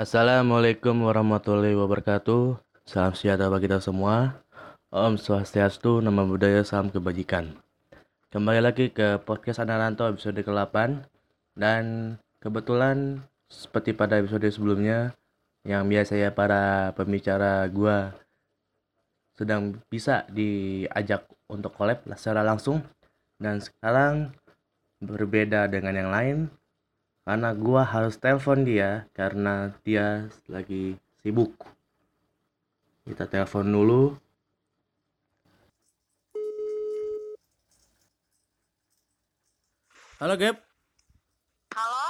Assalamualaikum warahmatullahi wabarakatuh. Salam sejahtera bagi kita semua. Om Swastiastu, Nama Budaya, Salam Kebajikan. Kembali lagi ke podcast Anaranto episode ke-8 dan kebetulan seperti pada episode sebelumnya yang biasanya para pembicara gua sedang bisa diajak untuk collab secara langsung dan sekarang berbeda dengan yang lain karena gua harus telepon dia karena dia lagi sibuk kita telepon dulu halo Gap Halo?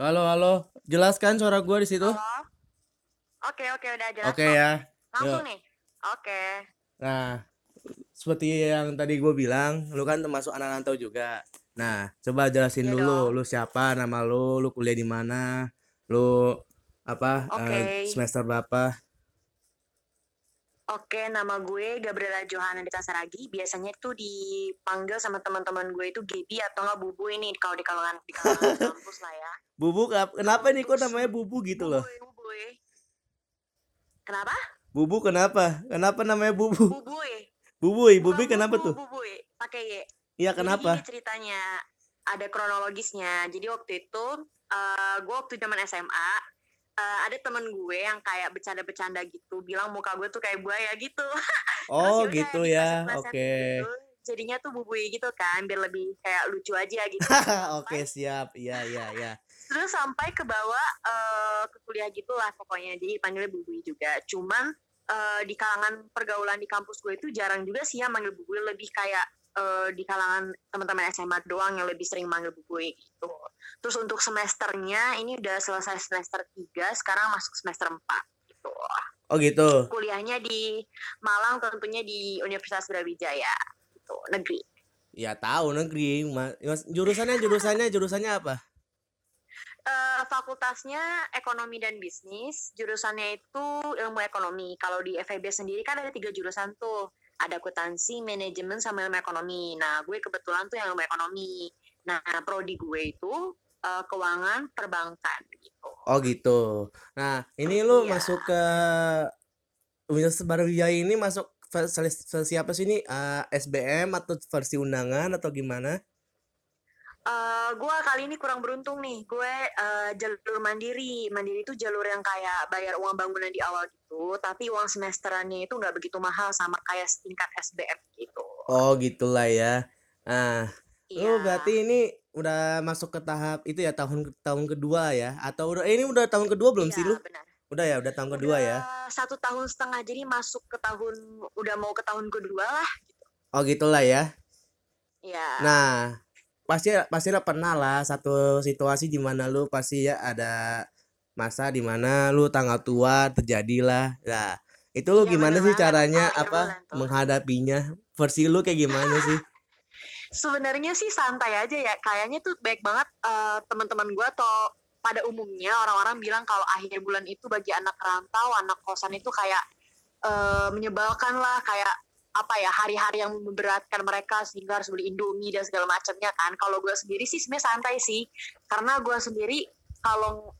halo halo jelaskan suara gua di situ Halo? Oke, oke, udah jelas oke kok. ya Langsung yuk. nih. Oke. nah seperti yang tadi gue bilang lu kan termasuk anak rantau juga nah coba jelasin Iya dulu dong. lu siapa nama lu lu kuliah di mana lu apa eh, Oke. semester berapa Oke, nama gue Gabriela Johanna Dita Saragi. Biasanya tuh dipanggil sama teman-teman gue itu Gaby atau enggak Bubu ini kalau di kalangan di kalangan kampus lah ya. Bubu kenapa nih kok namanya Bubu gitu loh? Bubuy, Bubuy. Kenapa? Bubu kenapa? Kenapa namanya Bubu? Bubuy, Bukan Bubi kenapa Bubu, tuh? Bubuy. Pakai Y. Iya Jadi kenapa? gini ceritanya, ada kronologisnya. Jadi waktu itu, eh gue waktu zaman SMA, eh, ada temen gue yang kayak bercanda-bercanda gitu, bilang muka gue tuh kayak buaya gitu. Oh Terus gitu ya, oke. gitu, jadinya tuh bubui gitu kan, biar lebih kayak lucu aja gitu. Oke siap, iya iya iya. Terus sampai ke bawah eh, ke kuliah gitu lah pokoknya, jadi panggilnya bubui juga. Cuman eh, di kalangan pergaulan di kampus gue itu jarang juga sih yang manggil bubui, lebih kayak eh, di kalangan teman-teman SMA doang yang lebih sering manggil bubui gitu. Terus untuk semesternya ini udah selesai semester 3, sekarang masuk semester 4 gitu. Oh gitu. Kuliahnya di Malang tentunya di Universitas Brawijaya gitu, negeri. Ya tahu negeri. Ma- mas- Jurusannya jurusannya jurusannya apa? Eh, fakultasnya ekonomi dan bisnis, jurusannya itu ilmu ekonomi. Kalau di FEB sendiri kan ada tiga jurusan tuh, ada akuntansi, manajemen, sama ilmu ekonomi. Nah, gue kebetulan tuh yang ilmu ekonomi. Nah, prodi gue itu eh, keuangan perbankan gitu. Oh gitu. Nah ini lu Iya. masuk ke Universitas Brawijaya ini masuk versi, versi apa sih ini? Eh, SBM atau versi undangan atau gimana? Eh, gue kali ini kurang beruntung nih. Gue eh, jalur mandiri. Mandiri itu jalur yang kayak bayar uang bangunan di awal gitu, tapi uang semesterannya itu nggak begitu mahal sama kayak setingkat SBM gitu. Oh gitulah ya. Nah, Iya. lu berarti ini udah masuk ke tahap itu ya tahun tahun kedua ya? Atau udah eh, ini udah tahun kedua belum sih Iya, lu? benar. Udah ya, udah tahun kedua ya. Udah satu tahun setengah jadi masuk ke tahun udah mau ke tahun kedua lah Oh gitulah ya. ya Nah, pasti pasti lah pernah lah satu situasi di mana lu pasti ya ada masa di mana lu tanggal tua terjadilah. Nah, itu lu Iya, gimana bener sih caranya Akhir apa tuh. menghadapinya? Versi lu kayak gimana sih? sebenarnya sih santai aja ya kayaknya tuh baik banget eh, teman-teman gue atau pada umumnya orang-orang bilang kalau akhir bulan itu bagi anak rantau anak kosan itu kayak eh, menyebalkan lah kayak apa ya hari-hari yang memberatkan mereka sehingga harus beli indomie dan segala macamnya kan kalau gue sendiri sih sebenarnya santai sih karena gue sendiri kalau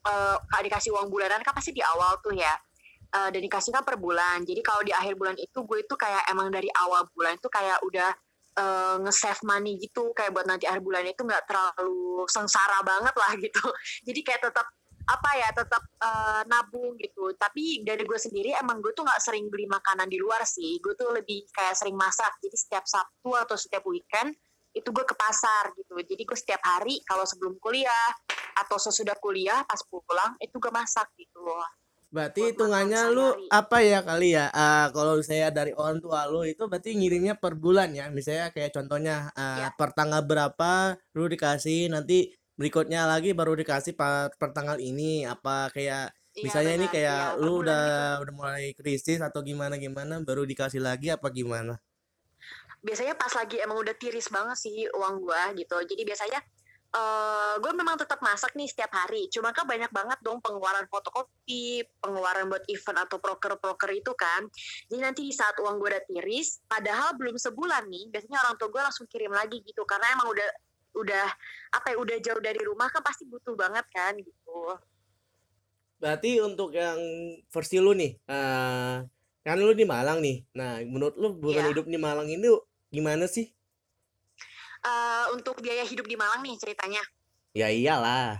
kak dikasih uang bulanan kan pasti di awal tuh ya. Eh, dan dikasih kan per bulan. Jadi kalau di akhir bulan itu gue itu kayak emang dari awal bulan itu kayak udah eh, nge-save money gitu. Kayak buat nanti akhir bulan itu nggak terlalu sengsara banget lah gitu. Jadi kayak tetap apa ya tetap eh, nabung gitu. Tapi dari gue sendiri emang gue tuh nggak sering beli makanan di luar sih. Gue tuh lebih kayak sering masak. Jadi setiap sabtu atau setiap weekend itu gue ke pasar gitu jadi gue setiap hari kalau sebelum kuliah atau sesudah kuliah pas pulang itu gue masak gitu loh Berarti hitungannya lu sehari-hari. apa ya kali ya? Ah, kalau saya dari orang tua lu itu berarti ngirimnya per bulan ya. Misalnya kayak contohnya ah, Iya. per tanggal berapa lu dikasih nanti berikutnya lagi baru dikasih per, per tanggal ini apa kayak Iya, misalnya ini benar. kayak Iya, per lu udah gitu. udah mulai krisis atau gimana gimana baru dikasih lagi apa gimana? Biasanya pas lagi emang udah tiris banget sih uang gua gitu. Jadi biasanya eh gue memang tetap masak nih setiap hari. Cuma kan banyak banget dong pengeluaran fotokopi pengeluaran buat event atau proker-proker itu kan. Jadi nanti di saat uang gue udah tiris padahal belum sebulan nih biasanya orang tua gue langsung kirim lagi gitu. Karena emang udah udah apa ya udah jauh dari rumah kan pasti butuh banget kan gitu. Berarti untuk yang versi lu nih, eh kan lu di Malang nih. Nah, menurut lu bukan Iya. hidup di Malang ini gimana sih? Eh, untuk biaya hidup di Malang nih ceritanya. Ya iyalah.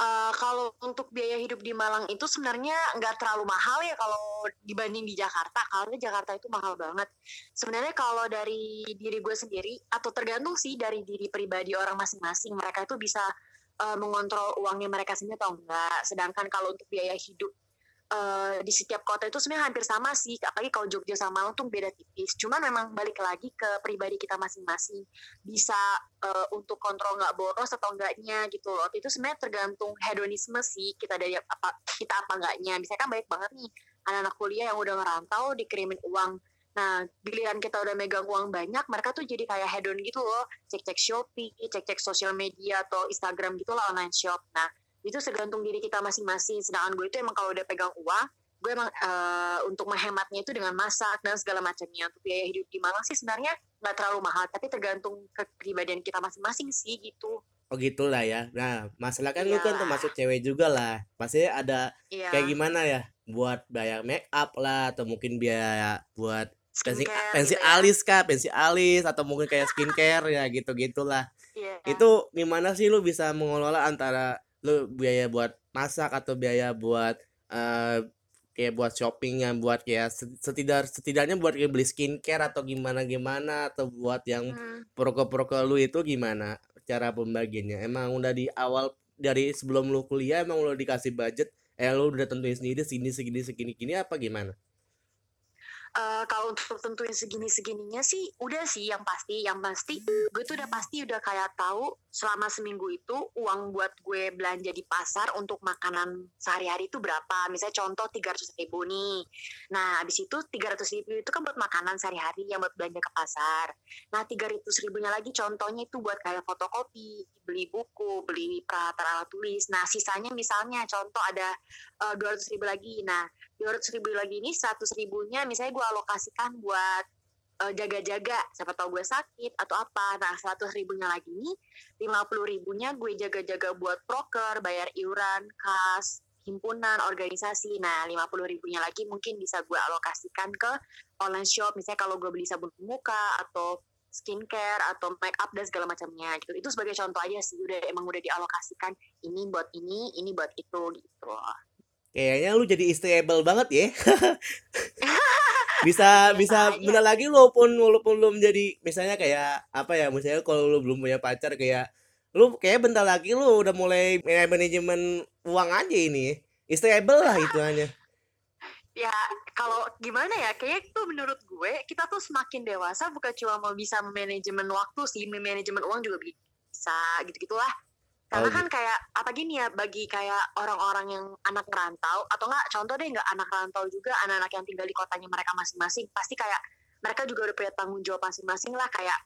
Eh, kalau untuk biaya hidup di Malang itu sebenarnya nggak terlalu mahal ya kalau dibanding di Jakarta. Karena Jakarta itu mahal banget. Sebenarnya kalau dari diri gue sendiri atau tergantung sih dari diri pribadi orang masing-masing. Mereka itu bisa eh, mengontrol uangnya mereka sendiri atau enggak. Sedangkan kalau untuk biaya hidup eh, di setiap kota itu sebenarnya hampir sama sih. Apalagi kalau Jogja sama Malang tuh beda tipis. Cuman memang balik lagi ke pribadi kita masing-masing. Bisa eh, untuk kontrol nggak boros atau enggaknya gitu loh. Itu sebenarnya tergantung hedonisme sih kita dari apa kita apa enggaknya. Misalnya kan banyak banget nih anak-anak kuliah yang udah ngerantau dikirimin uang. Nah, giliran kita udah megang uang banyak, mereka tuh jadi kayak hedon gitu loh. Cek-cek Shopee, cek-cek sosial media atau Instagram gitu lah online shop. Nah, itu tergantung diri kita masing-masing. Sedangkan gue itu emang kalau udah pegang uang, gue emang eh, untuk menghematnya itu dengan masak dan segala macamnya. Untuk biaya hidup di Malang sih sebenarnya nggak terlalu mahal, tapi tergantung kepribadian kita masing-masing sih gitu. Oh gitulah ya. Nah, masalah kan lu Iya. kan termasuk cewek juga lah. Pasti ada Iya. kayak gimana ya? Buat bayar make up lah atau mungkin biaya buat pensi pensi gitu ya. alis kah, pensi alis atau mungkin kayak skincare ya gitu-gitulah. Iya. Itu gimana sih lu bisa mengelola antara lu biaya buat masak atau biaya buat eh kayak buat shopping yang buat kayak set- setidak setidaknya buat kayak beli skincare atau gimana gimana atau buat yang Hmm. proko-proko lu itu gimana cara pembagiannya? Emang udah di awal dari sebelum lu kuliah emang lu dikasih budget eh lu udah tentuin sendiri segini segini segini gini apa gimana? Eh, kalau untuk tentuin segini segininya sih udah sih yang pasti. Yang pasti gue tuh udah pasti udah kayak tahu selama seminggu itu uang buat gue belanja di pasar untuk makanan sehari-hari itu berapa. Misalnya contoh 300 ribu nih. Nah habis itu 300 ribu itu kan buat makanan sehari-hari yang buat belanja ke pasar. Nah 300 ribunya lagi contohnya itu buat kayak fotokopi beli buku beli peralatan alat tulis. Nah sisanya misalnya contoh ada eh, 200 ribu lagi. Nah 200 ribu lagi ini 100 ribunya misalnya gue alokasikan buat eh, jaga-jaga. Siapa tahu gue sakit atau apa. Nah 100 ribunya lagi ini 50 ribunya gue jaga-jaga buat proker bayar iuran kas himpunan organisasi. Nah 50 ribunya lagi mungkin bisa gue alokasikan ke online shop. Misalnya kalau gue beli sabun muka atau skincare atau make up dan segala macamnya gitu. Itu sebagai contoh aja sih. Udah emang udah dialokasikan ini buat ini ini buat itu gitu Kayaknya lu jadi stable banget ya. bisa bisa aja. bener lagi walaupun walaupun lu menjadi misalnya kayak apa ya misalnya kalau lu belum punya pacar kayak lu kayak bentar lagi lu udah mulai manajemen uang aja ini stable lah itu hanya ya kalau gimana ya kayak itu menurut gue kita tuh semakin dewasa bukan cuma mau bisa manajemen waktu sih manajemen uang juga bisa gitu gitulah karena Oh, kan kayak apa gini ya bagi kayak orang-orang yang anak rantau atau enggak contoh deh enggak anak rantau juga anak-anak yang tinggal di kotanya mereka masing-masing pasti kayak mereka juga udah punya tanggung jawab masing-masing lah kayak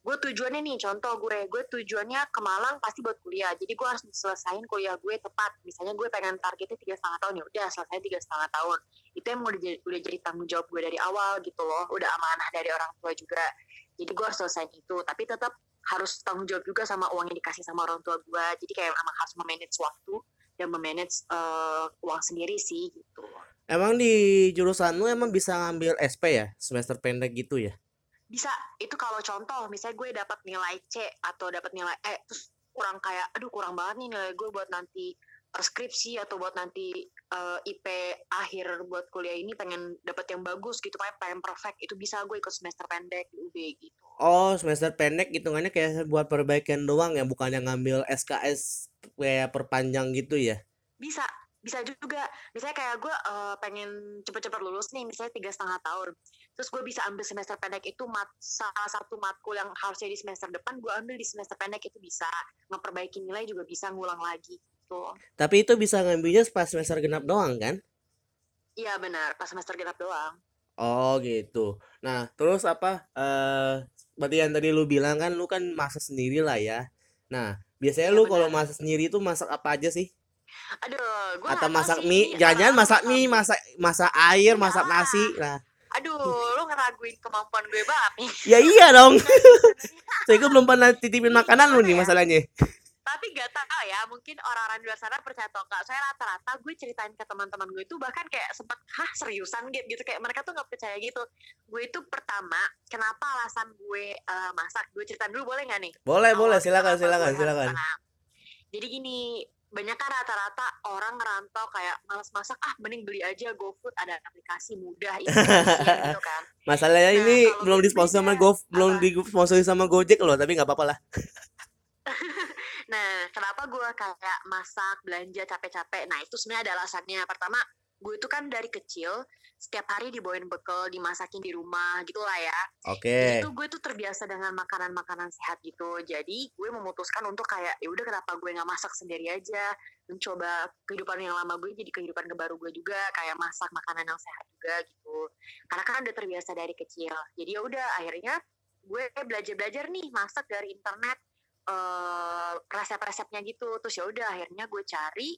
gue tujuannya nih contoh gue gue tujuannya ke Malang pasti buat kuliah jadi gue harus selesain kuliah gue tepat. Misalnya gue pengen targetnya tiga setengah tahun ya udah selesai tiga setengah tahun. Itu yang udah jadi, udah jadi tanggung jawab gue dari awal gitu loh udah amanah dari orang tua juga. Jadi gue harus selesain itu tapi tetap harus tanggung jawab juga sama uang yang dikasih sama orang tua gue jadi kayak emang harus memanage waktu dan memanage eh, uang sendiri sih gitu. Emang di jurusan lu emang bisa ngambil SP ya? Semester pendek gitu ya? Bisa. Itu kalau contoh misalnya gue dapat nilai C atau dapat nilai E terus kurang kayak aduh kurang banget nih nilai gue buat nanti skripsi atau buat nanti eh, IP akhir buat kuliah ini pengen dapat yang bagus gitu kayak pengen perfect itu bisa gue ikut semester pendek di UB gitu. Oh semester pendek hitungannya kayak buat perbaikan doang ya bukannya ngambil SKS kayak perpanjang gitu ya? Bisa bisa juga. Misalnya kayak gue eh, pengen cepet-cepet lulus nih misalnya tiga setengah tahun. Terus gue bisa ambil semester pendek itu mat salah satu matkul yang harusnya di semester depan gue ambil di semester pendek itu bisa. Memperbaiki nilai juga bisa ngulang lagi gitu tapi itu bisa ngambilnya pas semester genap doang kan iya benar pas semester genap doang Oh gitu. Nah terus apa? Eh, berarti yang tadi lu bilang kan lu kan masak sendiri lah ya. Nah biasanya Iya, lu kalau masak sendiri itu masak apa aja sih? aduh gue Atau masak sih, mie? Jangan-jangan masak mie, masak masak air, Iya. masak nasi. Nah, aduh lu ngeraguin kemampuan gue banget nih ya iya dong. Saya gue belum pernah titipin makanan lu nih Gimana ya? masalahnya. Tapi gak tahu ya mungkin orang-orang di luar sana percaya atau enggak saya rata-rata gue ceritain ke teman-teman gue itu bahkan kayak sempet hah seriusan gitu gitu kayak mereka tuh nggak percaya gitu gue itu pertama kenapa alasan gue uh, masak gue ceritain dulu boleh nggak nih Boleh, Awal boleh. Silakan, silakan, silakan. masak. jadi gini banyak kan rata-rata orang ngerantau kayak malas masak ah mending beli aja GoFood ada aplikasi mudah ini gitu kan Masalahnya Nah, ini belum gue disponsori sama. Go, belum disponsori sama Gojek loh, tapi nggak apa-apa lah. Nah, kenapa gue kayak masak, belanja capek-capek? Nah, itu sebenarnya ada alasannya. Pertama, gue itu kan dari kecil setiap hari dibawain bekal, dimasakin di rumah gitu lah ya. Oke. Itu gue tuh terbiasa dengan makanan-makanan sehat gitu. Jadi gue memutuskan untuk kayak ya udah kenapa gue nggak masak sendiri aja, mencoba kehidupan yang lama gue jadi kehidupan ke baru gue juga kayak masak makanan yang sehat juga gitu. Karena kan udah terbiasa dari kecil. Jadi ya udah akhirnya gue belajar-belajar nih masak dari internet eh resep-resepnya gitu. Terus ya udah akhirnya gue cari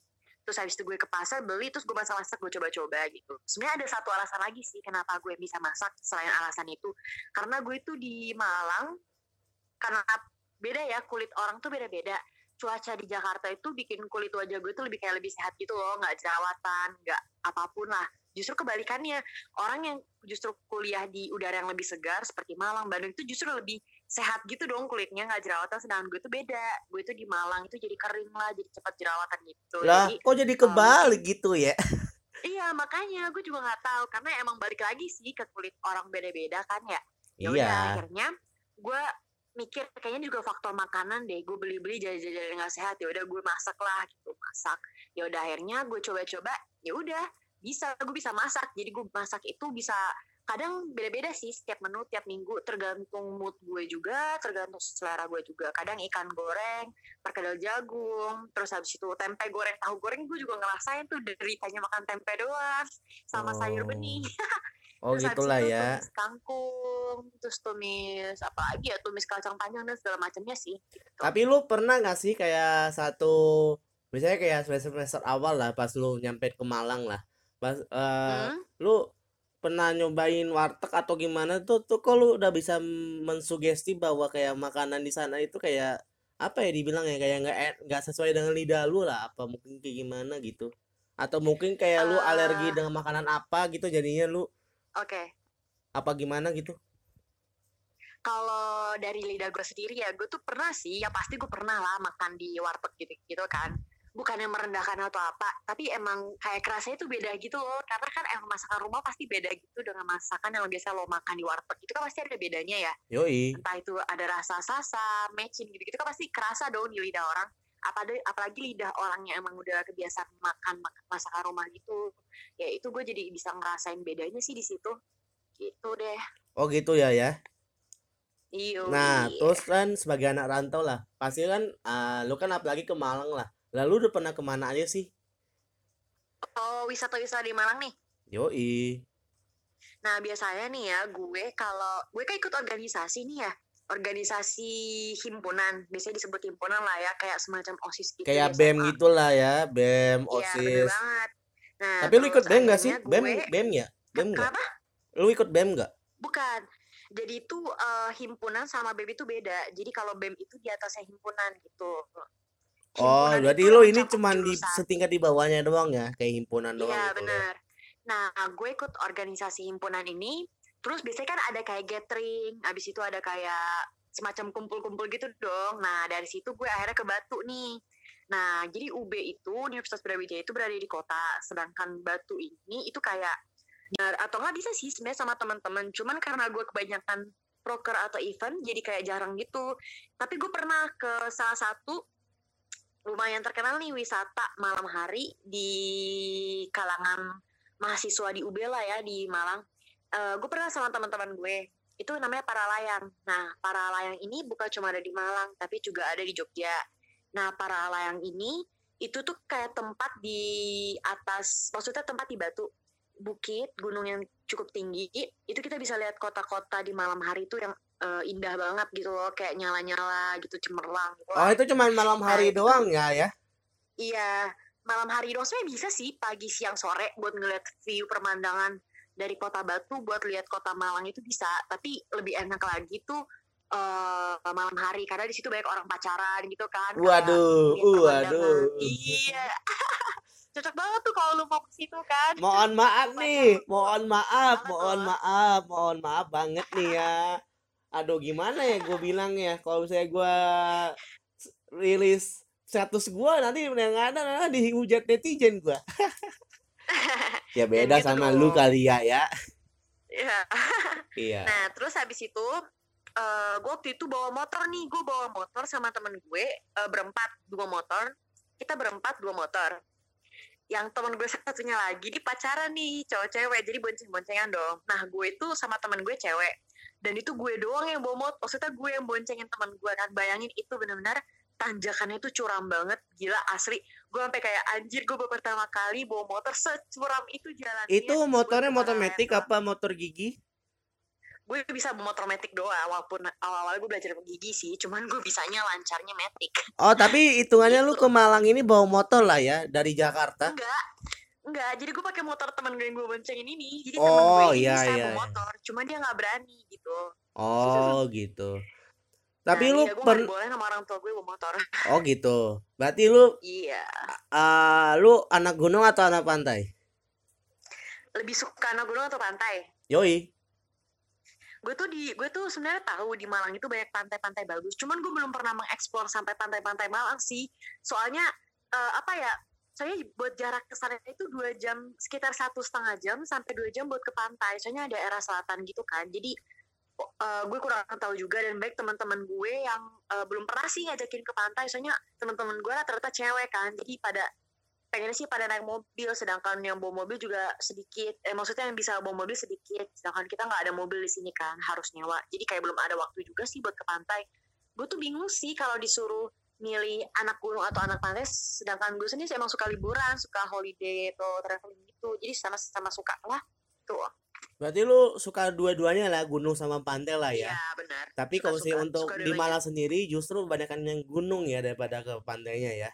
terus habis itu gue ke pasar beli terus gue masak-masak gue coba-coba gitu. Sebenarnya ada satu alasan lagi sih kenapa gue bisa masak selain alasan itu. Karena gue itu di Malang karena beda ya kulit orang tuh beda-beda. Cuaca di Jakarta itu bikin kulit wajah gue tuh lebih kayak lebih sehat gitu loh nggak jerawatan nggak apa pun lah. Justru kebalikannya orang yang justru kuliah di udara yang lebih segar seperti Malang Bandung itu justru lebih sehat gitu dong kulitnya nggak jerawatan sedangkan gue tuh beda gue tuh di Malang itu jadi kering lah jadi cepat jerawatan gitu Lah, jadi kok jadi kebalik gitu ya? Iya makanya gue juga nggak tahu karena emang balik lagi sih ke kulit orang beda-beda kan ya. Ya udah Iya. akhirnya gue mikir kayaknya juga faktor makanan deh gue beli-beli jajan-jajan nggak sehat ya udah gue masak lah gitu masak ya udah akhirnya gue coba-coba ya udah bisa gue bisa masak jadi gue masak itu bisa kadang beda-beda sih setiap menu tiap minggu tergantung mood gue juga tergantung selera gue juga kadang ikan goreng perkedel jagung terus habis itu tempe goreng tahu goreng gue juga ngerasain tuh deritanya makan tempe doang sama sayur Oh. bening Oh Terus gitulah itu ya. tumis kangkung terus tumis apa lagi ya tumis kacang panjang dan segala macamnya sih gitu. Tapi lu pernah gak sih kayak satu misalnya kayak semester semester awal lah pas lu nyampe ke Malang lah. Pas eh, Hmm? lu pernah nyobain warteg atau gimana tuh tuh kok lu udah bisa mensugesti bahwa kayak makanan di sana itu kayak apa ya dibilang ya kayak nggak en- nggak sesuai dengan lidah lu lah apa mungkin kayak gimana gitu. Atau mungkin kayak lu alergi Eh. dengan makanan apa gitu jadinya lu oke. apa gimana gitu? Kalau dari lidah gue sendiri ya gue tuh pernah sih ya pasti gue pernah lah makan di warteg gitu gitu kan bukannya merendahkan atau apa tapi emang kayak kerasanya tuh beda gitu loh karena kan emang masakan rumah pasti beda gitu dengan masakan yang biasa lo makan di warteg itu kan pasti ada bedanya ya yoi entah itu ada rasa sasa, mecin gitu-gitu kan pasti kerasa dong di lidah orang. Apalagi, apalagi lidah orang yang emang udah kebiasaan makan mak- masakan rumah gitu. Ya itu gue jadi bisa ngerasain bedanya sih di situ. Gitu deh. oh gitu ya ya Iyo. Nah, terus kan sebagai anak rantau lah, pasti kan ah, lu kan apalagi ke Malang lah. Lalu udah pernah ke mana aja sih? Oh wisata-wisata di Malang nih. Yoi. Nah biasanya nih ya gue kalau gue kan ikut organisasi nih ya. Organisasi himpunan. Biasanya disebut himpunan lah ya. Kayak semacam OSIS gitu. Kayak di BEM SMA. gitulah ya, BEM, Iya bener OSIS. banget. Nah, Tapi lu ikut BEM gak sih? BEM, BEM ya? BEM gak? Kenapa? Lu ikut BEM gak? Bukan. Jadi itu eh, himpunan sama BEM itu beda. Jadi kalau BEM itu di atasnya himpunan gitu. Oh, berarti lu yang ini cuman di setingkat di bawahnya doang ya, kayak himpunan doang Iya gitu. benar. Nah, gue ikut organisasi himpunan ini. Terus biasanya kan ada kayak gathering. Abis itu ada kayak semacam kumpul-kumpul gitu dong. Nah, dari situ gue akhirnya ke Batu nih. Nah, jadi UB itu Universitas Brawijaya itu berada di kota, sedangkan Batu ini itu kayak ya, atau nggak bisa sih sebenarnya sama teman-teman. Cuman karena gue kebanyakan proker atau event, jadi kayak jarang gitu. Tapi gue pernah ke salah satu lumayan terkenal nih wisata malam hari di kalangan mahasiswa di UB lah ya di Malang. Eh gue pernah sama teman-teman gue itu namanya para layang. Nah para layang ini bukan cuma ada di Malang tapi juga ada di Jogja. Nah para layang ini itu tuh kayak tempat di atas, maksudnya tempat di batu bukit gunung yang cukup tinggi. Itu kita bisa lihat kota-kota di malam hari itu yang eh, indah banget gitu loh, kayak nyala-nyala gitu cemerlang. Gitu Oh, itu cuman malam hari Nah, itu- doang ya ya? Iya, malam hari dong sebenarnya bisa sih pagi siang sore buat ngeliat view pemandangan dari kota Batu buat lihat kota Malang itu bisa. Tapi lebih enak lagi tuh eh, malam hari karena di situ banyak orang pacaran gitu kan. Waduh, pemandangan. waduh. Iya. Cocok banget tuh kalau lu mau ke situ kan. Mohon maaf nih, mohon maaf, mohon maaf, mohon maaf banget nih ya. Aduh gimana ya gue bilang ya, kalau misalnya gue rilis status gue nanti yang ada nanti dihujat netizen gue. ya beda gitu sama lu dong. kali ya ya. Iya. Iya. Nah, terus habis itu eh gue waktu itu bawa motor nih, gue bawa motor sama temen gue eh, berempat dua motor, kita berempat dua motor. Yang temen gue satunya lagi di pacaran nih, cowok cewek, jadi bonceng-boncengan dong. Nah, gue itu sama temen gue cewek, dan itu gue doang yang bawa motor, maksudnya gue yang boncengin temen gue kan, bayangin itu bener-bener tanjakannya itu curam banget, gila asli. Gue sampai kayak anjir, gue pertama kali bawa motor securam itu jalannya. Itu motornya motor metik apa motor gigi? gue bisa motor metik doang walaupun awal-awal gue belajar gigi sih cuman gue bisanya lancarnya metik Oh tapi hitungannya lu Gitu. ke Malang ini bawa motor lah ya dari Jakarta. enggak enggak jadi gue pakai motor temen gue yang gue boncengin ini jadi Oh, temen gue ini iya, bisa iya, motor cuma dia nggak berani gitu Oh gitu. Tapi nah, lu iya, per boleh sama orang tua gue bawa motor Oh gitu. Berarti lu iya ah lu anak gunung atau anak pantai? lebih suka anak gunung atau pantai Yoi. gue tuh di gue tuh sebenarnya tahu di Malang itu banyak pantai-pantai bagus cuman gue belum pernah mengeksplor sampai pantai-pantai Malang sih soalnya eh, apa ya saya buat jarak ke sana itu dua jam sekitar satu setengah jam sampai dua jam buat ke pantai. Soalnya ada daerah selatan gitu kan. Jadi eh, gue kurang tahu juga dan baik teman-teman gue yang eh, belum pernah sih ngajakin ke pantai. Soalnya teman-teman gue rata-rata cewek kan. Jadi pada pengennya sih pada naik mobil. Sedangkan yang bawa mobil juga sedikit. Eh maksudnya yang bisa bawa mobil sedikit. Sedangkan kita nggak ada mobil di sini kan harus nyewa. Jadi kayak belum ada waktu juga sih buat ke pantai. Gue tuh bingung sih kalau disuruh milih anak gunung atau anak pantai sedangkan gue sendiri emang suka liburan suka holiday atau traveling gitu jadi sama-sama suka lah tuh Berarti lu suka dua-duanya lah gunung sama pantai lah ya. iya benar Tapi suka- kalau sih untuk suka di. Malang sendiri justru kebanyakan yang gunung ya daripada ke pantainya ya.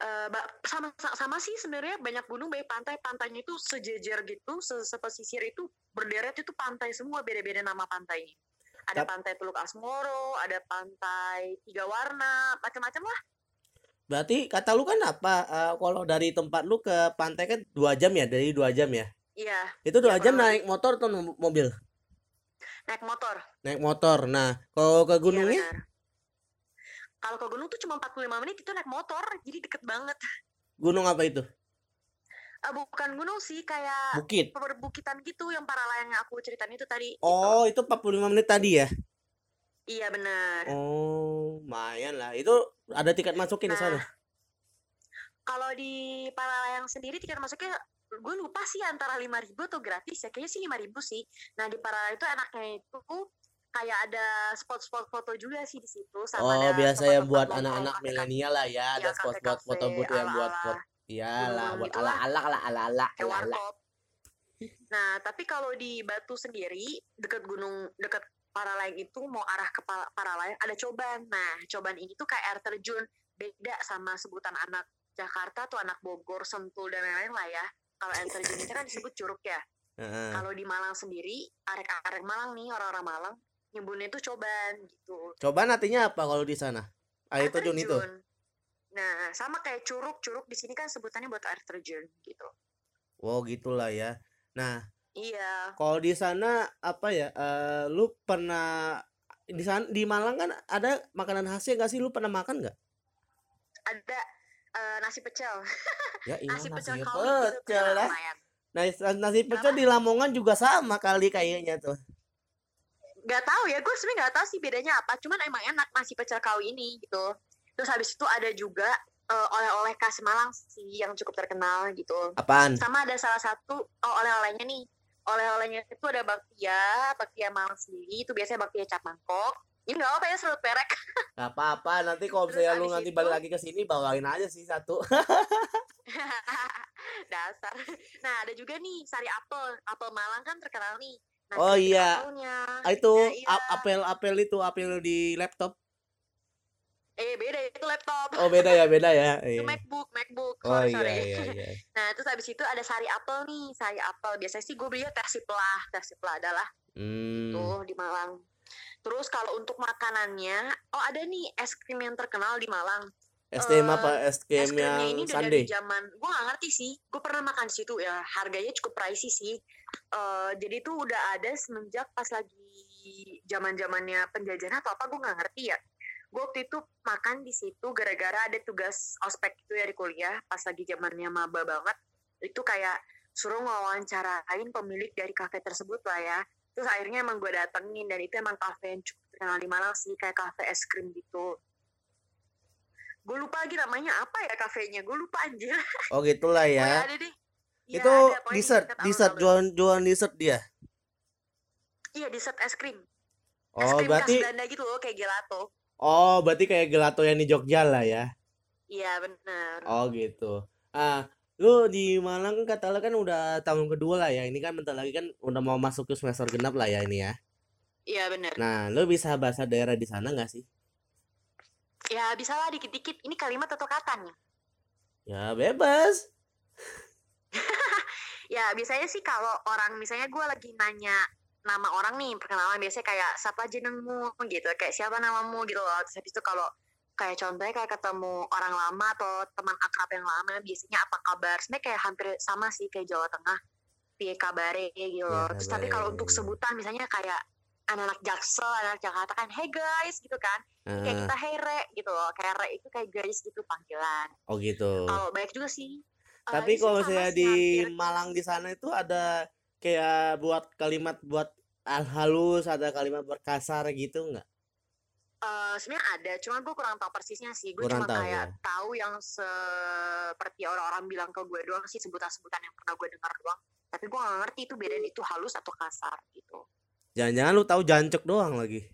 Eh, ba- sama sa- sama sih sebenarnya banyak gunung banyak pantai pantainya itu sejejer gitu se sepesisir itu berderet itu pantai semua beda-beda nama pantainya ada Tap- pantai Teluk Asmoro ada pantai tiga warna macam-macam lah Berarti kata lu kan apa? eh, kalau dari tempat lu ke pantai kan dua jam ya, dari dua jam ya. iya Itu dua Iya, jam naik motor atau mo- mobil? naik motor Naik motor. Nah, kalau ke Iya, gunungnya benar. kalau ke gunung tuh cuma 45 menit itu naik motor jadi deket banget gunung apa itu? Eh, bukan gunung sih kayak Bukit. perbukitan gitu yang para layang yang aku ceritain itu tadi gitu. Oh, itu 45 menit tadi ya? iya benar Oh, lumayan lah. Itu ada tiket masukin di Nah, sana. kalau di Palalayang sendiri tiket masuknya gue lupa sih antara lima ribu atau gratis ya kayaknya sih lima ribu sih nah di Palalayang itu enaknya itu kayak ada spot-spot foto juga sih di situ sama Oh, ada biasa ya tempat-tempat buat anak-anak milenial lah ya, ada Iya, spot-spot kafe-kafe foto booth yang buat foto. Iyalah, buat gitu ala-ala lah, ala-ala, warkop. Nah tapi kalau di Batu sendiri deket gunung deket Paralayang itu mau arah ke Pa- Paralayang ada coban nah coban ini tuh kayak air terjun. Beda sama sebutan anak Jakarta tuh anak Bogor Sentul dan lain-lain lah ya. Kalau air terjun itu kan disebut curug ya. Kalau di Malang sendiri arek-arek Malang nih orang-orang Malang nyebutnya itu coban gitu. Coba artinya apa kalau di sana? Air terjun itu. Nah sama kayak curug curug di sini kan sebutannya buat air terjun gitu Wow, gitulah ya. Nah, iya kalau di sana apa ya? eh, lu pernah di sana di Malang kan ada makanan khasnya gak sih? Lu pernah makan nggak? ada eh, nasi pecel Ya iya nasi nasi pecel gitu pecel kenal lah. lumayan. Nasi, nasi pecel di Lamongan juga sama kali kayaknya tuh. Gak tahu ya, gue sebenarnya gak tahu sih bedanya apa. Cuman emang enak nasi pecel kawi ini gitu. Terus habis itu ada juga eh, oleh-oleh khas Malang sih yang cukup terkenal gitu. Apaan? Sama ada salah satu oh, oleh-olehnya nih. Oleh-olehnya itu ada bakpia, bakpia Malang sendiri. Itu biasanya bakpia cap mangkok. Ini gak apa ya serut perek. Apa-apa. Nanti kalau misalnya lu nanti itu- balik lagi ke sini bawain aja sih satu. Dasar. Nah ada juga nih sari apel. Apel Malang kan terkenal nih. Nah, Oh iya. apelnya. Ah, itu Nah, iya. a- apel-apel itu apel di laptop. Eh beda itu laptop. Oh beda ya beda ya. Itu Iya. MacBook, MacBook. Oh Sorry, iya sorry. iya iya. Nah, terus habis itu ada sari apel nih, sari apel. Biasanya sih gue belinya Persiplah, Persiplah adalah Hmm. tuh di Malang. Terus kalau untuk makanannya, oh ada nih es krim yang terkenal di Malang. es krim Eh, apa es krim yang ini udah sundae dari zaman, gue gak ngerti sih. Gue pernah makan di situ ya, harganya cukup pricey sih. Eh, jadi itu udah ada semenjak pas lagi zaman zamannya penjajahan atau apa gue nggak ngerti ya. Gue waktu itu makan di situ gara-gara ada tugas ospek itu ya di kuliah pas lagi zamannya maba banget. Itu kayak suruh ngewawancarain pemilik dari kafe tersebut lah ya. Terus akhirnya emang gue datengin dan itu emang kafe yang cukup terkenal di Malang sih kayak kafe es krim gitu. Gue lupa lagi namanya apa ya kafenya, gue lupa anjir. oh gitulah ya ada deh. Iya, itu ada, pokoknya di dessert dessert jualan jualan dessert dia Iya, dessert es krim. Es oh krim berarti khas Belanda gitu loh, kayak gelato. Oh berarti kayak gelato yang di Jogja lah ya Iya, bener. oh gitu ah lu di Malang kata lu kan udah tahun kedua lah ya ini kan bentar lagi kan udah mau masuk ke semester genap lah ya ini ya Iya, bener. nah lu bisa bahasa daerah di sana nggak sih Ya, bisa lah dikit-dikit. Ini kalimat atau kata nih? ya bebas Ya, biasanya sih kalau orang, misalnya gue lagi nanya nama orang nih, perkenalan biasanya kayak, siapa jenengmu? Gitu, kayak siapa namamu gitu loh. Terus habis itu kalau kayak contohnya kayak ketemu orang lama atau teman akrab yang lama, biasanya apa kabar? Sebenarnya kayak hampir sama sih kayak Jawa Tengah. Piye kabare gitu loh. Piye Terus tapi kalau untuk kabare. sebutan misalnya kayak anak-anak Jaksel, anak Jakarta kan, hey guys gitu kan. Kayak Ah, kita hey re gitu loh. Kayak re itu kayak guys gitu panggilan. oh gitu Kalau banyak juga sih. Eh, tapi sini kalau sih, di. Malang di sana itu ada kayak buat kalimat buat al halus ada kalimat buat kasar gitu nggak Eh, sebenarnya ada, cuma gue kurang tahu persisnya sih. Gue cuma tahu, kayak ya. tahu yang seperti orang-orang bilang ke gue doang sih sebutan-sebutan yang pernah gue dengar doang. Tapi gue gak ngerti itu beda itu halus atau kasar gitu. jangan-jangan lu tahu jancok doang lagi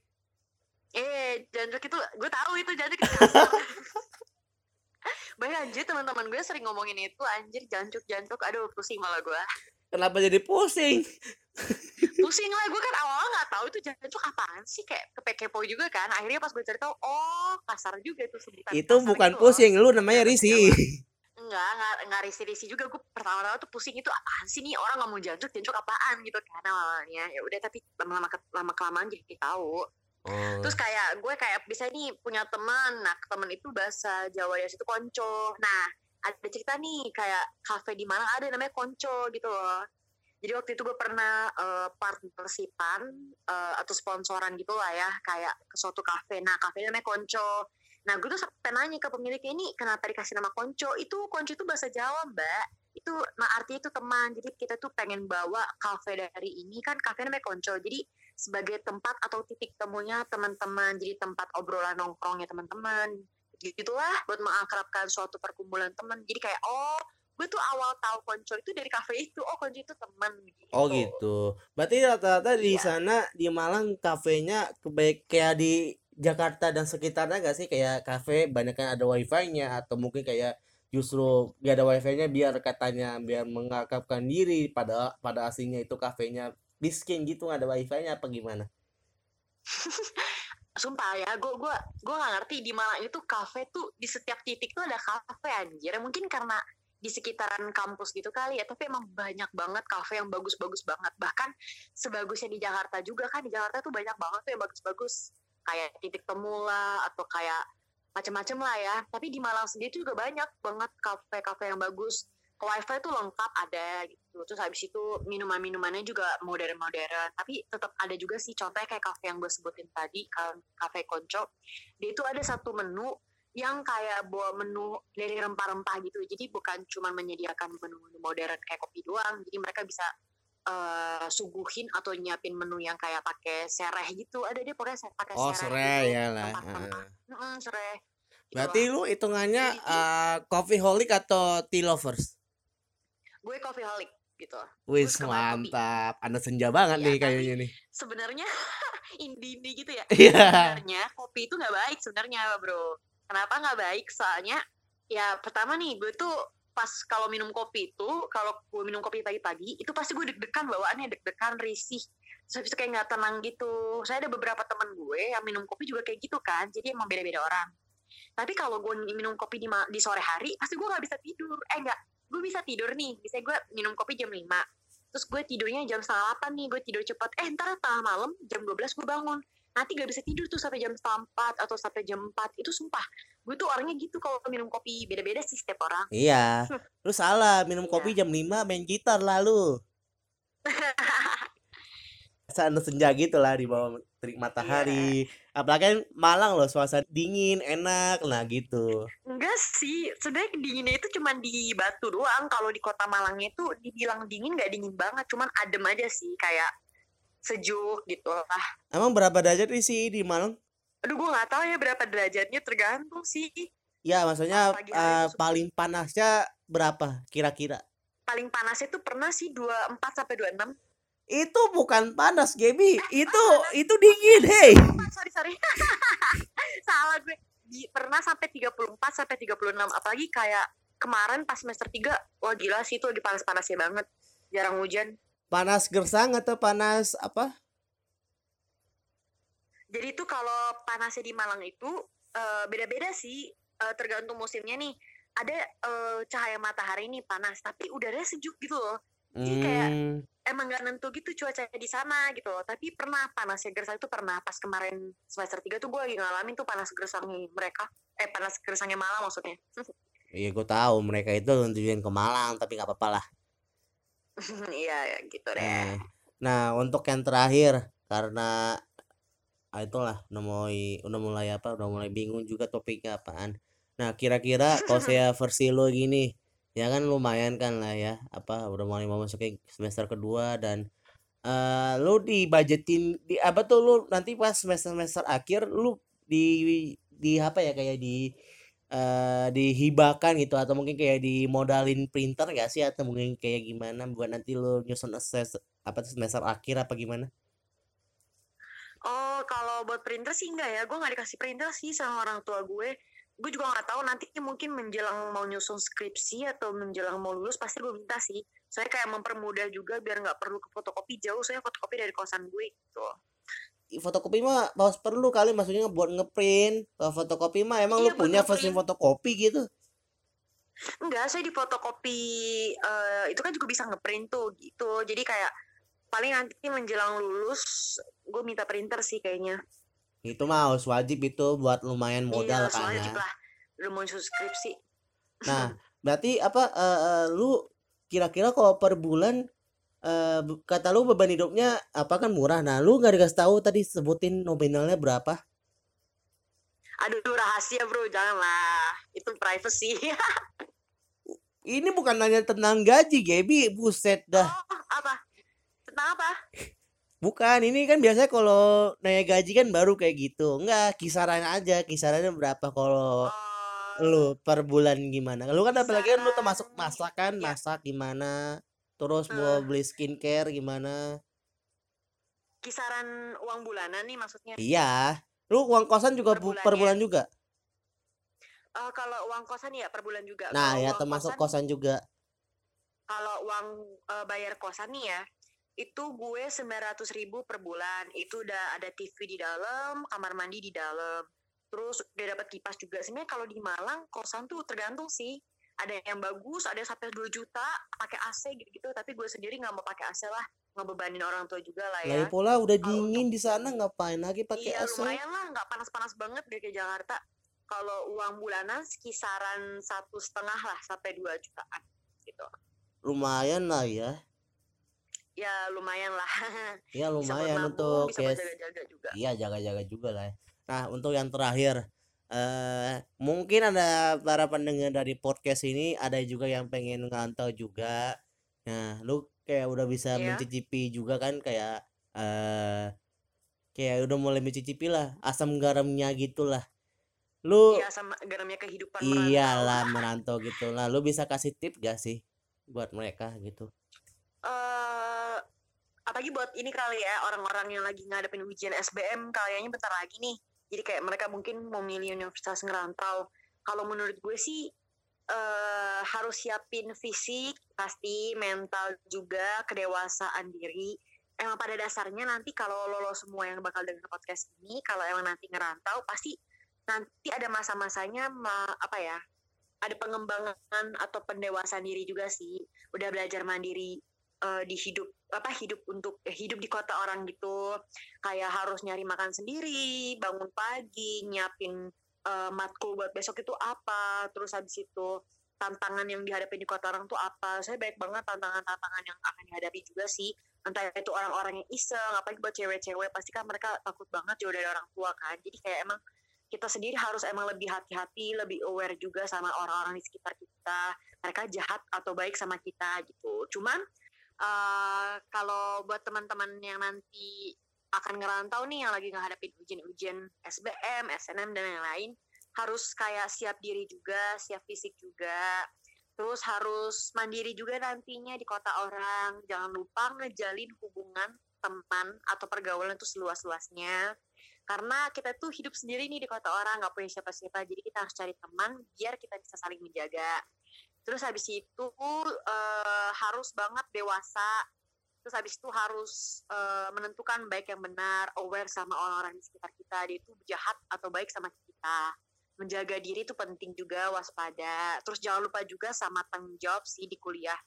Eh, jancok itu gue tahu itu jancok itu anjir teman-teman gue sering ngomongin itu anjir jancuk jancuk aduh pusing malah gue kenapa jadi pusing? Pusing lah gue kan awalnya nggak tahu itu jancuk apaan sih kayak kepo juga kan. Akhirnya pas gue cari tahu oh kasar juga itu sebutan itu bukan loh. pusing lu namanya Bahasa risih. enggak enggak enggak risi-risi juga. Gue pertama-tama tuh pusing itu apaan sih nih orang ngomong jancuk jancuk apaan gitu kan awalnya. Ya udah tapi lama-lama lama kelamaan jadi tahu. Oh. terus kayak gue kayak bisa nih punya teman. Nah teman itu bahasa Jawa ya situ konco. Nah ada cerita nih kayak kafe di Malang ada namanya konco gitu loh. Jadi waktu itu gue pernah eh, partnershipan eh, atau sponsoran gitu lah ya kayak ke suatu kafe nah kafe namanya konco. Nah gue tuh sampai nanya ke pemiliknya ini kenapa dikasih nama konco? Itu konco itu bahasa Jawa mbak. Itu nah artinya itu teman. Jadi kita tuh pengen bawa kafe dari ini. Kan kafe namanya konco. Jadi sebagai tempat atau titik temunya teman-teman. Jadi tempat obrolan nongkrongnya teman-teman gitulah buat mengakrabkan suatu perkumpulan teman. Jadi kayak oh gue tuh awal tahu konco itu dari kafe itu. Oh konco itu teman gitu. oh gitu. Berarti rata-rata di Iya. sana di Malang kafenya kebaik kayak di Jakarta dan sekitarnya gak sih? Kayak kafe banyak kan ada wifi-nya atau mungkin kayak justru gak ada wifi-nya biar katanya biar mengakrabkan diri pada pada aslinya itu kafenya miskin gitu nggak ada wifi-nya apa gimana sumpah ya gue gue gue nggak ngerti di Malang itu kafe tuh di setiap titik tuh ada kafe anjir. Mungkin karena di sekitaran kampus gitu kali ya tapi emang banyak banget kafe yang bagus-bagus banget. Bahkan sebagusnya di Jakarta juga kan di Jakarta tuh banyak banget tuh yang bagus-bagus. Kayak titik temu lah atau kayak macem-macem lah ya. Tapi di Malang sendiri juga banyak banget kafe-kafe yang bagus. Wifi tuh lengkap ada gitu terus habis itu minuman-minumannya juga modern-modern. Tapi tetap ada juga sih contohnya kayak kafe yang gue sebutin tadi kafe konco. Dia itu ada satu menu yang kayak bawa menu dari rempah-rempah gitu. Jadi bukan cuma menyediakan menu-menu modern kayak kopi doang. Jadi mereka bisa eh, suguhin atau nyiapin menu yang kayak pakai sereh gitu. Ada dia pokoknya pakai oh sereh serai gitu, ya lah. Heeh. Mm-mm, sereh. Gitu berarti lah. lu hitungannya eh, coffee holic atau tea lovers? Gue coffee holic gitu. Kopi. mantap Anda senja banget Iya, nih kayaknya nih. sebenarnya indie-indie gitu ya. Iya. Sebenarnya kopi itu nggak baik sebenarnya bro. Kenapa nggak baik? Soalnya ya pertama nih gue tuh pas kalau minum kopi itu kalau gue minum kopi pagi-pagi itu pasti gue deg-degan bawaannya deg-degan risih. Terus habis itu kayak nggak tenang gitu. Saya ada beberapa teman gue yang minum kopi juga kayak gitu kan jadi emang beda-beda orang. Tapi kalau gue minum kopi di, di sore hari pasti gue nggak bisa tidur. Eh enggak gue bisa tidur nih. Bisa gue minum kopi jam 5 terus gue tidurnya jam setengah 8 nih gue tidur cepet eh ntar tengah malam jam 12 gue bangun. Nanti gak bisa tidur tuh sampai jam setengah empat atau sampai jam 4 itu sumpah gue tuh orangnya gitu kalau minum kopi. Beda-beda sih setiap orang. Iya. Lu salah minum Iya. kopi jam 5 main gitar lalu. Sana senja gitu lah di bawah terik matahari. Apalagi kan Malang loh suasana dingin, enak. Nah gitu. enggak sih sebenarnya dinginnya itu cuman di Batu doang kalau di kota Malangnya itu dibilang dingin nggak dingin banget cuman adem aja sih kayak sejuk gitu lah Emang berapa derajat sih di Malang? aduh gue nggak tahu ya berapa derajatnya tergantung sih Ya maksudnya pagi itu suka- paling panasnya berapa kira-kira? paling panasnya tuh pernah sih 24 sampai 26 Itu bukan panas, Gaby. Itu itu dingin, hey. Ah, sorry sorry. Salah gue. Di- pernah sampai 34 sampai 36 apalagi kayak kemarin pas semester 3 wah gila sih itu lagi panas-panasnya banget. Jarang hujan. Panas gersang atau panas apa? jadi itu kalau panasnya di Malang itu eh, beda-beda sih. Eh, tergantung musimnya nih. Ada eh, cahaya matahari nih panas. Tapi udaranya sejuk gitu loh Jadi kayak- Hmm, emang gak nentu gitu cuacanya di sana gitu loh. Tapi pernah panasnya gersang itu pernah pas kemarin semester 3 tuh gue lagi ngalamin tuh panas gersangnya mereka. Eh panas gersangnya Malang maksudnya. Iya gue tahu mereka itu tujuan ke Malang tapi nggak apa-apa lah. iya ya, gitu deh. Eh, Nah untuk yang terakhir karena ah, itulah udah mulai udah mulai apa udah mulai bingung juga topiknya apaan. Nah kira-kira kalau saya versi lo gini ya kan lumayan kan lah ya apa udah mulai mau masuk ke semester kedua dan eh lu dibajetin di apa tuh lu nanti pas semester semester akhir lu di di apa ya kayak di eh dihibahkan gitu atau mungkin kayak dimodalin printer gak sih atau mungkin kayak gimana buat nanti lu nyusun ses apa tuh semester akhir apa gimana? Oh, kalau buat printer sih enggak ya. Gue nggak dikasih printer sih sama orang tua gue. Gue juga nggak tahu nanti mungkin menjelang mau nyusun skripsi atau menjelang mau lulus pasti gue minta sih. Saya kayak mempermudah juga biar nggak perlu ke fotokopi jauh. Saya fotokopi dari kosan gue gitu. Fotokopi mah harus perlu kali maksudnya buat ngeprint. Kalau fotokopi mah emang lu Iya, buat punya versi fotokopi gitu. Enggak, saya di fotokopi eh, itu kan juga bisa ngeprint tuh gitu. Jadi kayak paling nanti menjelang lulus gue minta printer sih kayaknya. Itu mah harus wajib itu buat lumayan modal iya, kan ya. lah. Udah mau nyusun skripsi. Nah, berarti apa eh, eh, lu kira-kira kalau per bulan bu- kata lu beban hidupnya apa kan murah. Nah, lu nggak dikasih tahu tadi sebutin nominalnya berapa? Aduh rahasia bro, janganlah. Itu privacy. Ini bukan nanya tentang gaji, Gaby. Buset dah. Oh, apa? Tentang apa? Bukan, ini kan biasanya kalau nanya gaji kan baru kayak gitu. Enggak, kisaran aja. Kisarannya berapa kalau Oh, lu per bulan gimana? Lu kan apalagi kan lu termasuk Kisaran- masak kan, ya. masak gimana? Terus mau Eh. beli skincare gimana? kisaran uang bulanan nih maksudnya. Iya. Lu uang kosan juga Per bu- per bulannya. bulan juga. Eh, kalau uang kosan ya per bulan juga. Nah, Kalau ya termasuk kosan, kosan juga. Kalau uang eh, bayar kosan nih ya, itu gue 900 ribu per bulan. Itu udah ada TV di dalam, kamar mandi di dalam. Terus udah dapat kipas juga. Sebenarnya kalau di Malang kosan tuh tergantung sih. Ada yang bagus, ada sampai 2 juta pakai AC gitu-gitu. Tapi gue sendiri nggak mau pakai AC lah, ngebebanin orang tua juga lah ya. Lagi pula udah dingin di sana ngapain lagi pakai Iya AC? lumayan lah, nggak panas-panas banget deh kayak Jakarta. Kalau uang bulanan kisaran satu setengah lah sampai 2 jutaan gitu. Lumayan lah ya. Ya lumayan lah. Ya lumayan untuk bisa jaga-jaga juga. Iya jaga-jaga juga lah. ya. Nah untuk yang terakhir, eh mungkin ada para pendengar dari podcast ini ada juga yang pengen ngantau juga. Nah lu kayak udah bisa Iya. mencicipi juga kan kayak eh kayak udah mulai mencicipi lah asam garamnya gitulah. Lu Iya sama garamnya kehidupan iyalah merantau gitu lah. Lu bisa kasih tip gak sih buat mereka gitu? Apalagi buat ini kali ya orang-orang yang lagi ngadepin ujian SBM kayaknya bentar lagi nih. Jadi kayak mereka mungkin mau milih universitas ngerantau. Kalau menurut gue sih eh harus siapin fisik pasti, mental juga, kedewasaan diri. Emang pada dasarnya nanti kalau lolos semua yang bakal denger podcast ini, kalau emang nanti ngerantau pasti nanti ada masa-masanya ma- apa ya? Ada pengembangan atau pendewasaan diri juga sih. Udah belajar mandiri eh, di hidup apa hidup untuk eh, hidup di kota orang gitu. Kayak harus nyari makan sendiri bangun pagi nyiapin eh, matkul buat besok itu apa terus habis itu tantangan yang dihadapi di kota orang tuh apa. Saya baik banget tantangan-tantangan yang akan dihadapi juga sih. Entah itu orang-orang yang iseng apalagi buat cewek-cewek pasti kan mereka takut banget jauh dari orang tua kan. Jadi kayak emang kita sendiri harus emang lebih hati-hati lebih aware juga sama orang-orang di sekitar kita. Mereka jahat atau baik sama kita gitu. Cuman eh, kalau buat teman-teman yang nanti akan ngerantau nih yang lagi ngehadapin ujian-ujian SBM, SNM dan lain-lain harus kayak siap diri juga, siap fisik juga. Terus harus mandiri juga nantinya di kota orang. Jangan lupa ngejalin hubungan teman atau pergaulan itu seluas-luasnya. Karena kita tuh hidup sendiri nih di kota orang, nggak punya siapa-siapa. Jadi kita harus cari teman biar kita bisa saling menjaga. Terus habis itu eh, harus banget dewasa. Terus habis itu harus eh, menentukan baik yang benar, aware sama orang-orang di sekitar kita. Dia itu jahat atau baik sama kita. Menjaga diri itu penting juga waspada. Terus jangan lupa juga sama tanggung jawab sih di kuliah.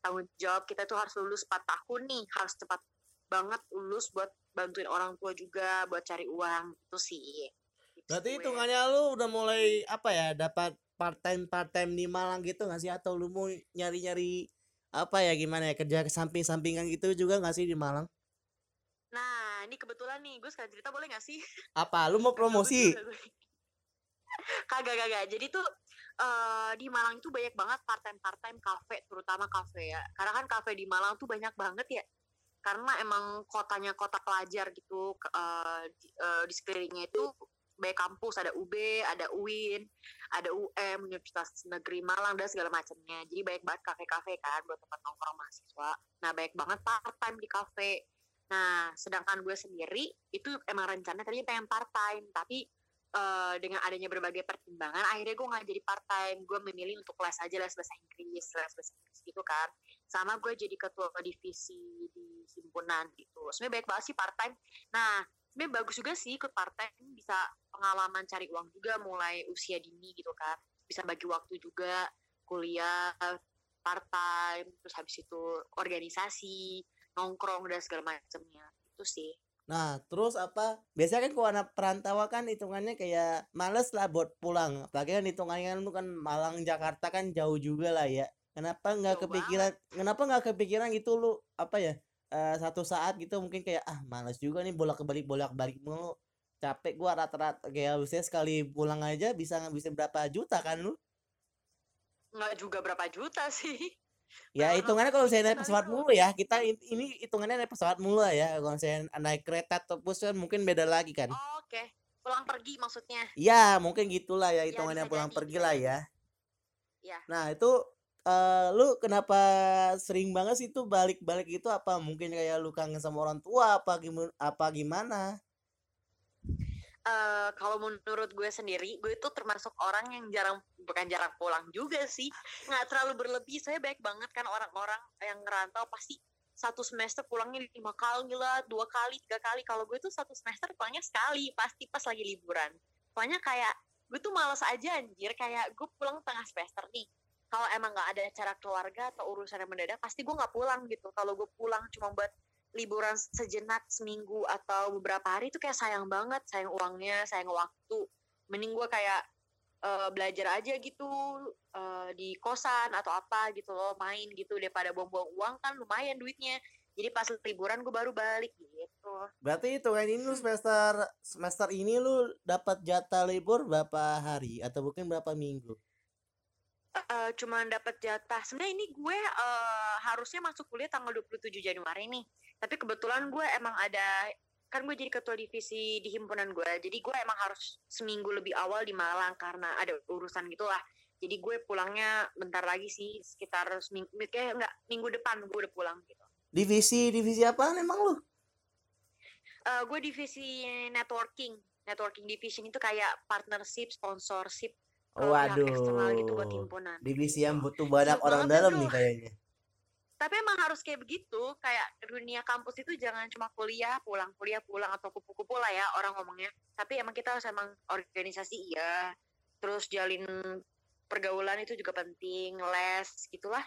Tanggung jawab kita tuh harus lulus 4 tahun nih. Harus cepat banget lulus buat bantuin orang tua juga buat cari uang. Itu sih. Berarti hitungannya lu udah mulai apa ya dapat part time part time di Malang gitu nggak sih? Atau lu mau nyari nyari apa ya gimana ya kerja samping sampingan gitu juga nggak sih di Malang? nah ini kebetulan nih gue sekali cerita boleh gak sih? Apa? Lu mau promosi? Kagak, kagak. Jadi tuh eh, di Malang itu banyak banget part time part time cafe terutama cafe ya. Karena kan cafe di Malang tuh banyak banget ya. Karena emang kotanya kota pelajar gitu ke- eh, di, eh, di sekelilingnya itu banyak kampus ada UB ada UIN ada UM Universitas Negeri Malang dan segala macamnya. Jadi banyak banget kafe-kafe kan buat tempat nongkrong mahasiswa. Nah banyak banget part time di kafe. Nah sedangkan gue sendiri itu emang rencana tadinya pengen part time tapi eh, dengan adanya berbagai pertimbangan akhirnya gue nggak jadi part time gue memilih untuk les aja les bahasa Inggris les bahasa Inggris gitu kan. Sama gue jadi ketua divisi di himpunan gitu. Sebenarnya baik banget sih part time nah sebenarnya bagus juga sih ikut part time bisa pengalaman cari uang juga mulai usia dini gitu kan bisa bagi waktu juga kuliah part time terus habis itu organisasi nongkrong dan segala macamnya itu sih Nah, terus apa? Biasanya kan kalau anak perantauan kan hitungannya kayak males lah buat pulang. Apalagi kan hitungannya kan lu kan Malang Jakarta kan jauh juga lah ya. Kenapa nggak kepikiran? Kenapa nggak kepikiran gitu lu apa ya? Eh, satu saat gitu mungkin kayak ah males juga nih bolak balik bolak balik mulu. Capek gua rata-rata kayak biasanya sekali pulang aja bisa ngabisin berapa juta kan lu? nggak juga berapa juta sih Ya Berapa hitungannya kalau saya naik pesawat mulu ya, kita in- ini hitungannya naik pesawat mulu lah ya. Kalau saya naik kereta atau bus kan mungkin beda lagi kan. Oh, oke pulang pergi maksudnya Iya, mungkin gitulah ya Ya, hitungannya bisa pulang jadi, pergi bisa lah ya. Ya. Nah, itu eh lu kenapa sering banget sih tuh balik-balik itu apa mungkin kayak lu kangen sama orang tua apa gimana apa gimana? eh kalau menurut gue sendiri, gue itu termasuk orang yang jarang bukan jarang pulang juga sih, nggak terlalu berlebih. Saya baik banget kan orang-orang yang ngerantau pasti satu semester pulangnya lima kali lah, dua kali, tiga kali. Kalau gue tuh satu semester pulangnya sekali, pasti pas lagi liburan. Soalnya kayak gue tuh males aja anjir, kayak gue pulang tengah semester nih. Kalau emang nggak ada acara keluarga atau urusan yang mendadak, pasti gue nggak pulang gitu. Kalau gue pulang cuma buat liburan sejenak seminggu atau beberapa hari itu kayak sayang banget. Sayang uangnya sayang waktu. Mending gue kayak eh, belajar aja gitu eh, di kosan atau apa gitu loh main gitu. Daripada buang-buang uang kan lumayan duitnya. Jadi pas liburan gue baru balik gitu. Berarti hitungan ini lu semester semester ini lu dapat jatah libur berapa hari? Atau mungkin berapa minggu? Eh, cuman dapat jatah. Sebenarnya ini gue eh, harusnya masuk kuliah tanggal 27 Januari nih. Tapi kebetulan gue emang ada kan gue jadi ketua divisi di himpunan gue. Jadi gue emang harus seminggu lebih awal di Malang karena ada urusan gitulah. Jadi gue pulangnya bentar lagi sih sekitar seminggu kayak enggak minggu depan gue udah pulang gitu. Divisi divisi apa emang lu? Eh, gue divisi networking. Networking division itu kayak partnership sponsorship eksternal gitu buat Waduh. himpunan. Divisi yang butuh banyak orang dalam nih kayaknya. tapi emang harus kayak begitu kayak dunia kampus itu jangan cuma kuliah pulang kuliah pulang atau kupu-kupu lah ya orang ngomongnya. Tapi emang kita harus emang organisasi iya. Terus jalin pergaulan itu juga penting les gitulah.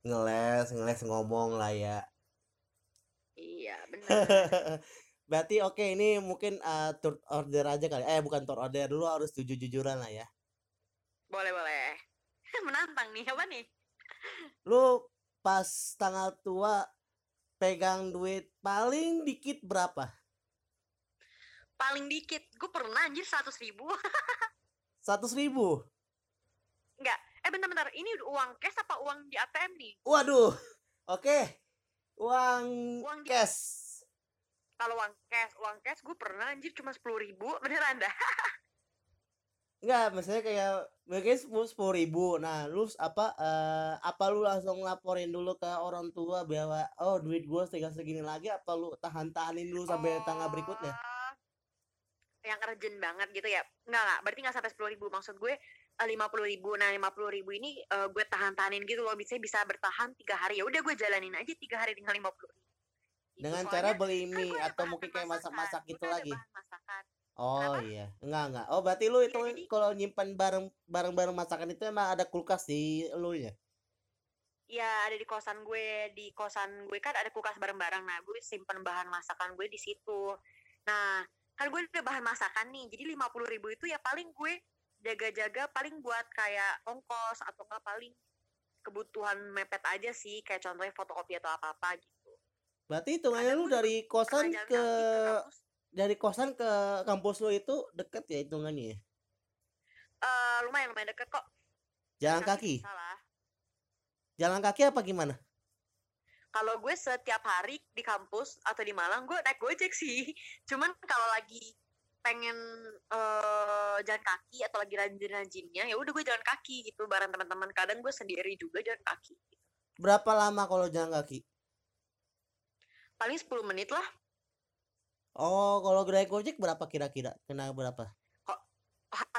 Ngeles ngeles ngomong lah ya. Iya, benar. berarti oke ini mungkin uh, tour order aja kali. Eh bukan tour order dulu harus jujur jujuran lah ya boleh, boleh. Menantang nih, apa nih? lu pas tanggal tua pegang duit paling dikit berapa Paling dikit, gue pernah anjir 100 ribu. seratus ribu Enggak, eh bentar-bentar, ini uang cash apa uang di ATM nih? waduh oke uang Uang di cash Kalau uang cash, uang cash gue pernah anjir cuma 10 ribu, beneran dah. Enggak, maksudnya kayak mungkin sepuluh sepuluh ribu. Nah, lu apa eh apa lu langsung laporin dulu ke orang tua bahwa oh duit gua tinggal segini lagi apa lu tahan-tahanin dulu sampai tanggal berikutnya? Oh, Yang urgent banget gitu ya? Enggak, enggak, berarti nggak sampai 10 ribu. Maksud gue lima puluh ribu. Nah, lima puluh ribu ini eh, gue tahan-tahanin gitu loh. Bisa bisa bertahan tiga hari. Ya udah gue jalanin aja tiga hari dengan lima puluh ribu. Gitu, Dengan soalnya cara beli kan mie ada atau mungkin kayak masak-masak gitu kan lagi. bahan masakan. Oh Kenapa? iya. Enggak, enggak. Oh, berarti lu itu Iya, jadi kalau nyimpan barang barang-barang masakan itu emang ada kulkas di lu ya? ya ada di kosan gue. Di kosan gue kan ada kulkas bareng-bareng. Nah, gue simpen bahan masakan gue di situ. Nah, kan gue ada bahan masakan nih. Jadi lima puluh ribu itu ya paling gue jaga-jaga paling buat kayak ongkos atau enggak paling kebutuhan mepet aja sih. Kayak contohnya fotokopi atau apa-apa gitu. Berarti hitungannya Kadang lu dari kosan ke ke. Dari kosan ke kampus lu itu deket ya hitungannya ya? Eh, lumayan lumayan deket kok. Jalan kaki. bisa lah. Jalan kaki apa gimana? Kalau gue setiap hari di kampus atau di Malang gue naik gojek sih. Cuman kalau lagi pengen eh jalan kaki atau lagi rajin-rajinnya ya udah gue jalan kaki gitu bareng teman-teman. Kadang gue sendiri juga jalan kaki. Berapa lama kalau jalan kaki? Paling 10 menit lah. Oh, kalau naik Gojek berapa kira-kira? Kena berapa?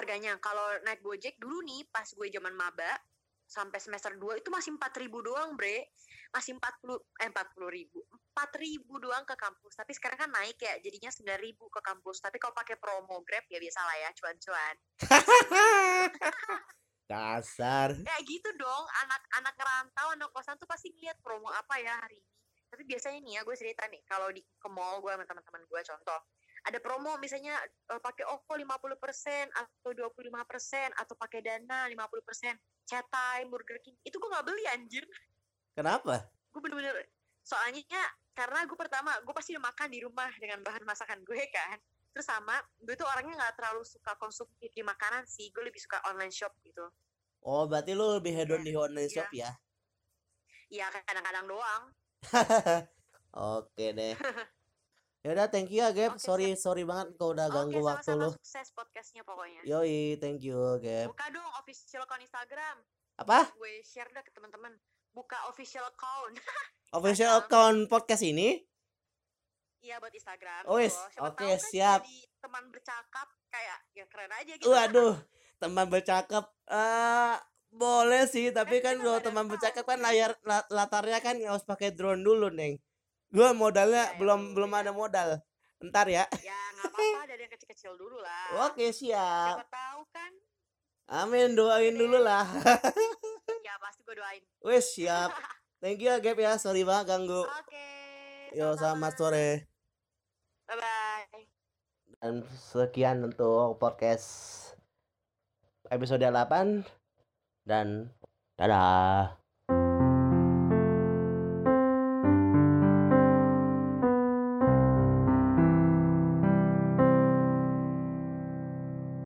harganya. Kalau naik gojek dulu nih pas gue zaman maba sampai semester 2 itu masih 4000 doang, Bre. Masih 40 eh 40 ribu. 4000 doang ke kampus. Tapi sekarang kan naik ya, jadinya 9000 ke kampus. Tapi kalau pakai promo Grab ya biasa lah ya, cuan-cuan. Dasar. Kayak gitu dong, anak-anak rantau, anak kosan tuh pasti ngeliat promo apa ya hari ini. Tapi biasanya nih ya, gue cerita nih, kalau di ke mall gue sama teman-teman gue contoh, ada promo misalnya eh, pakai OVO 50% atau 25% atau pakai Dana 50%, chat time, Burger King. Itu gue nggak beli anjir. Kenapa? Gue bener-bener soalnya karena gue pertama gue pasti udah makan di rumah dengan bahan masakan gue kan. Terus sama gue tuh orangnya nggak terlalu suka konsumtif di makanan sih. Gue lebih suka online shop gitu. Oh, berarti lu lebih hedon Iya, di online iya. shop ya? Ya kadang-kadang doang. Oke deh. Ya udah, thank you ya, Gap. Oke, sorry, sorry banget kau udah ganggu Oke, waktu lu. sukses podcastnya pokoknya. Yoi, thank you, Gap. Buka dong official account Instagram. Apa? Gue share dah ke teman-teman. Buka official account. Official account podcast ini? Iya buat Instagram. Oh, Oke, tahu kan siap. Jadi teman bercakap kayak ya keren aja gitu. Waduh, teman bercakap. Eh, boleh sih, tapi kan kalau teman bercakap kan layar la- latarnya kan harus pakai drone dulu, Neng. Gua modalnya Iya, ya belum boleh. belum ada modal. Ntar ya. Ya nggak apa-apa dari yang kecil-kecil dulu lah. Oke, siap. Siapa tahu kan. Amin, doain dulu lah. Ya pasti gue doain. Wes, siap. Thank you ya, Gap ya. Sorry banget ganggu. Oke. Yo, selamat sore. Bye bye. Dan sekian untuk podcast episode 8 dan dadah.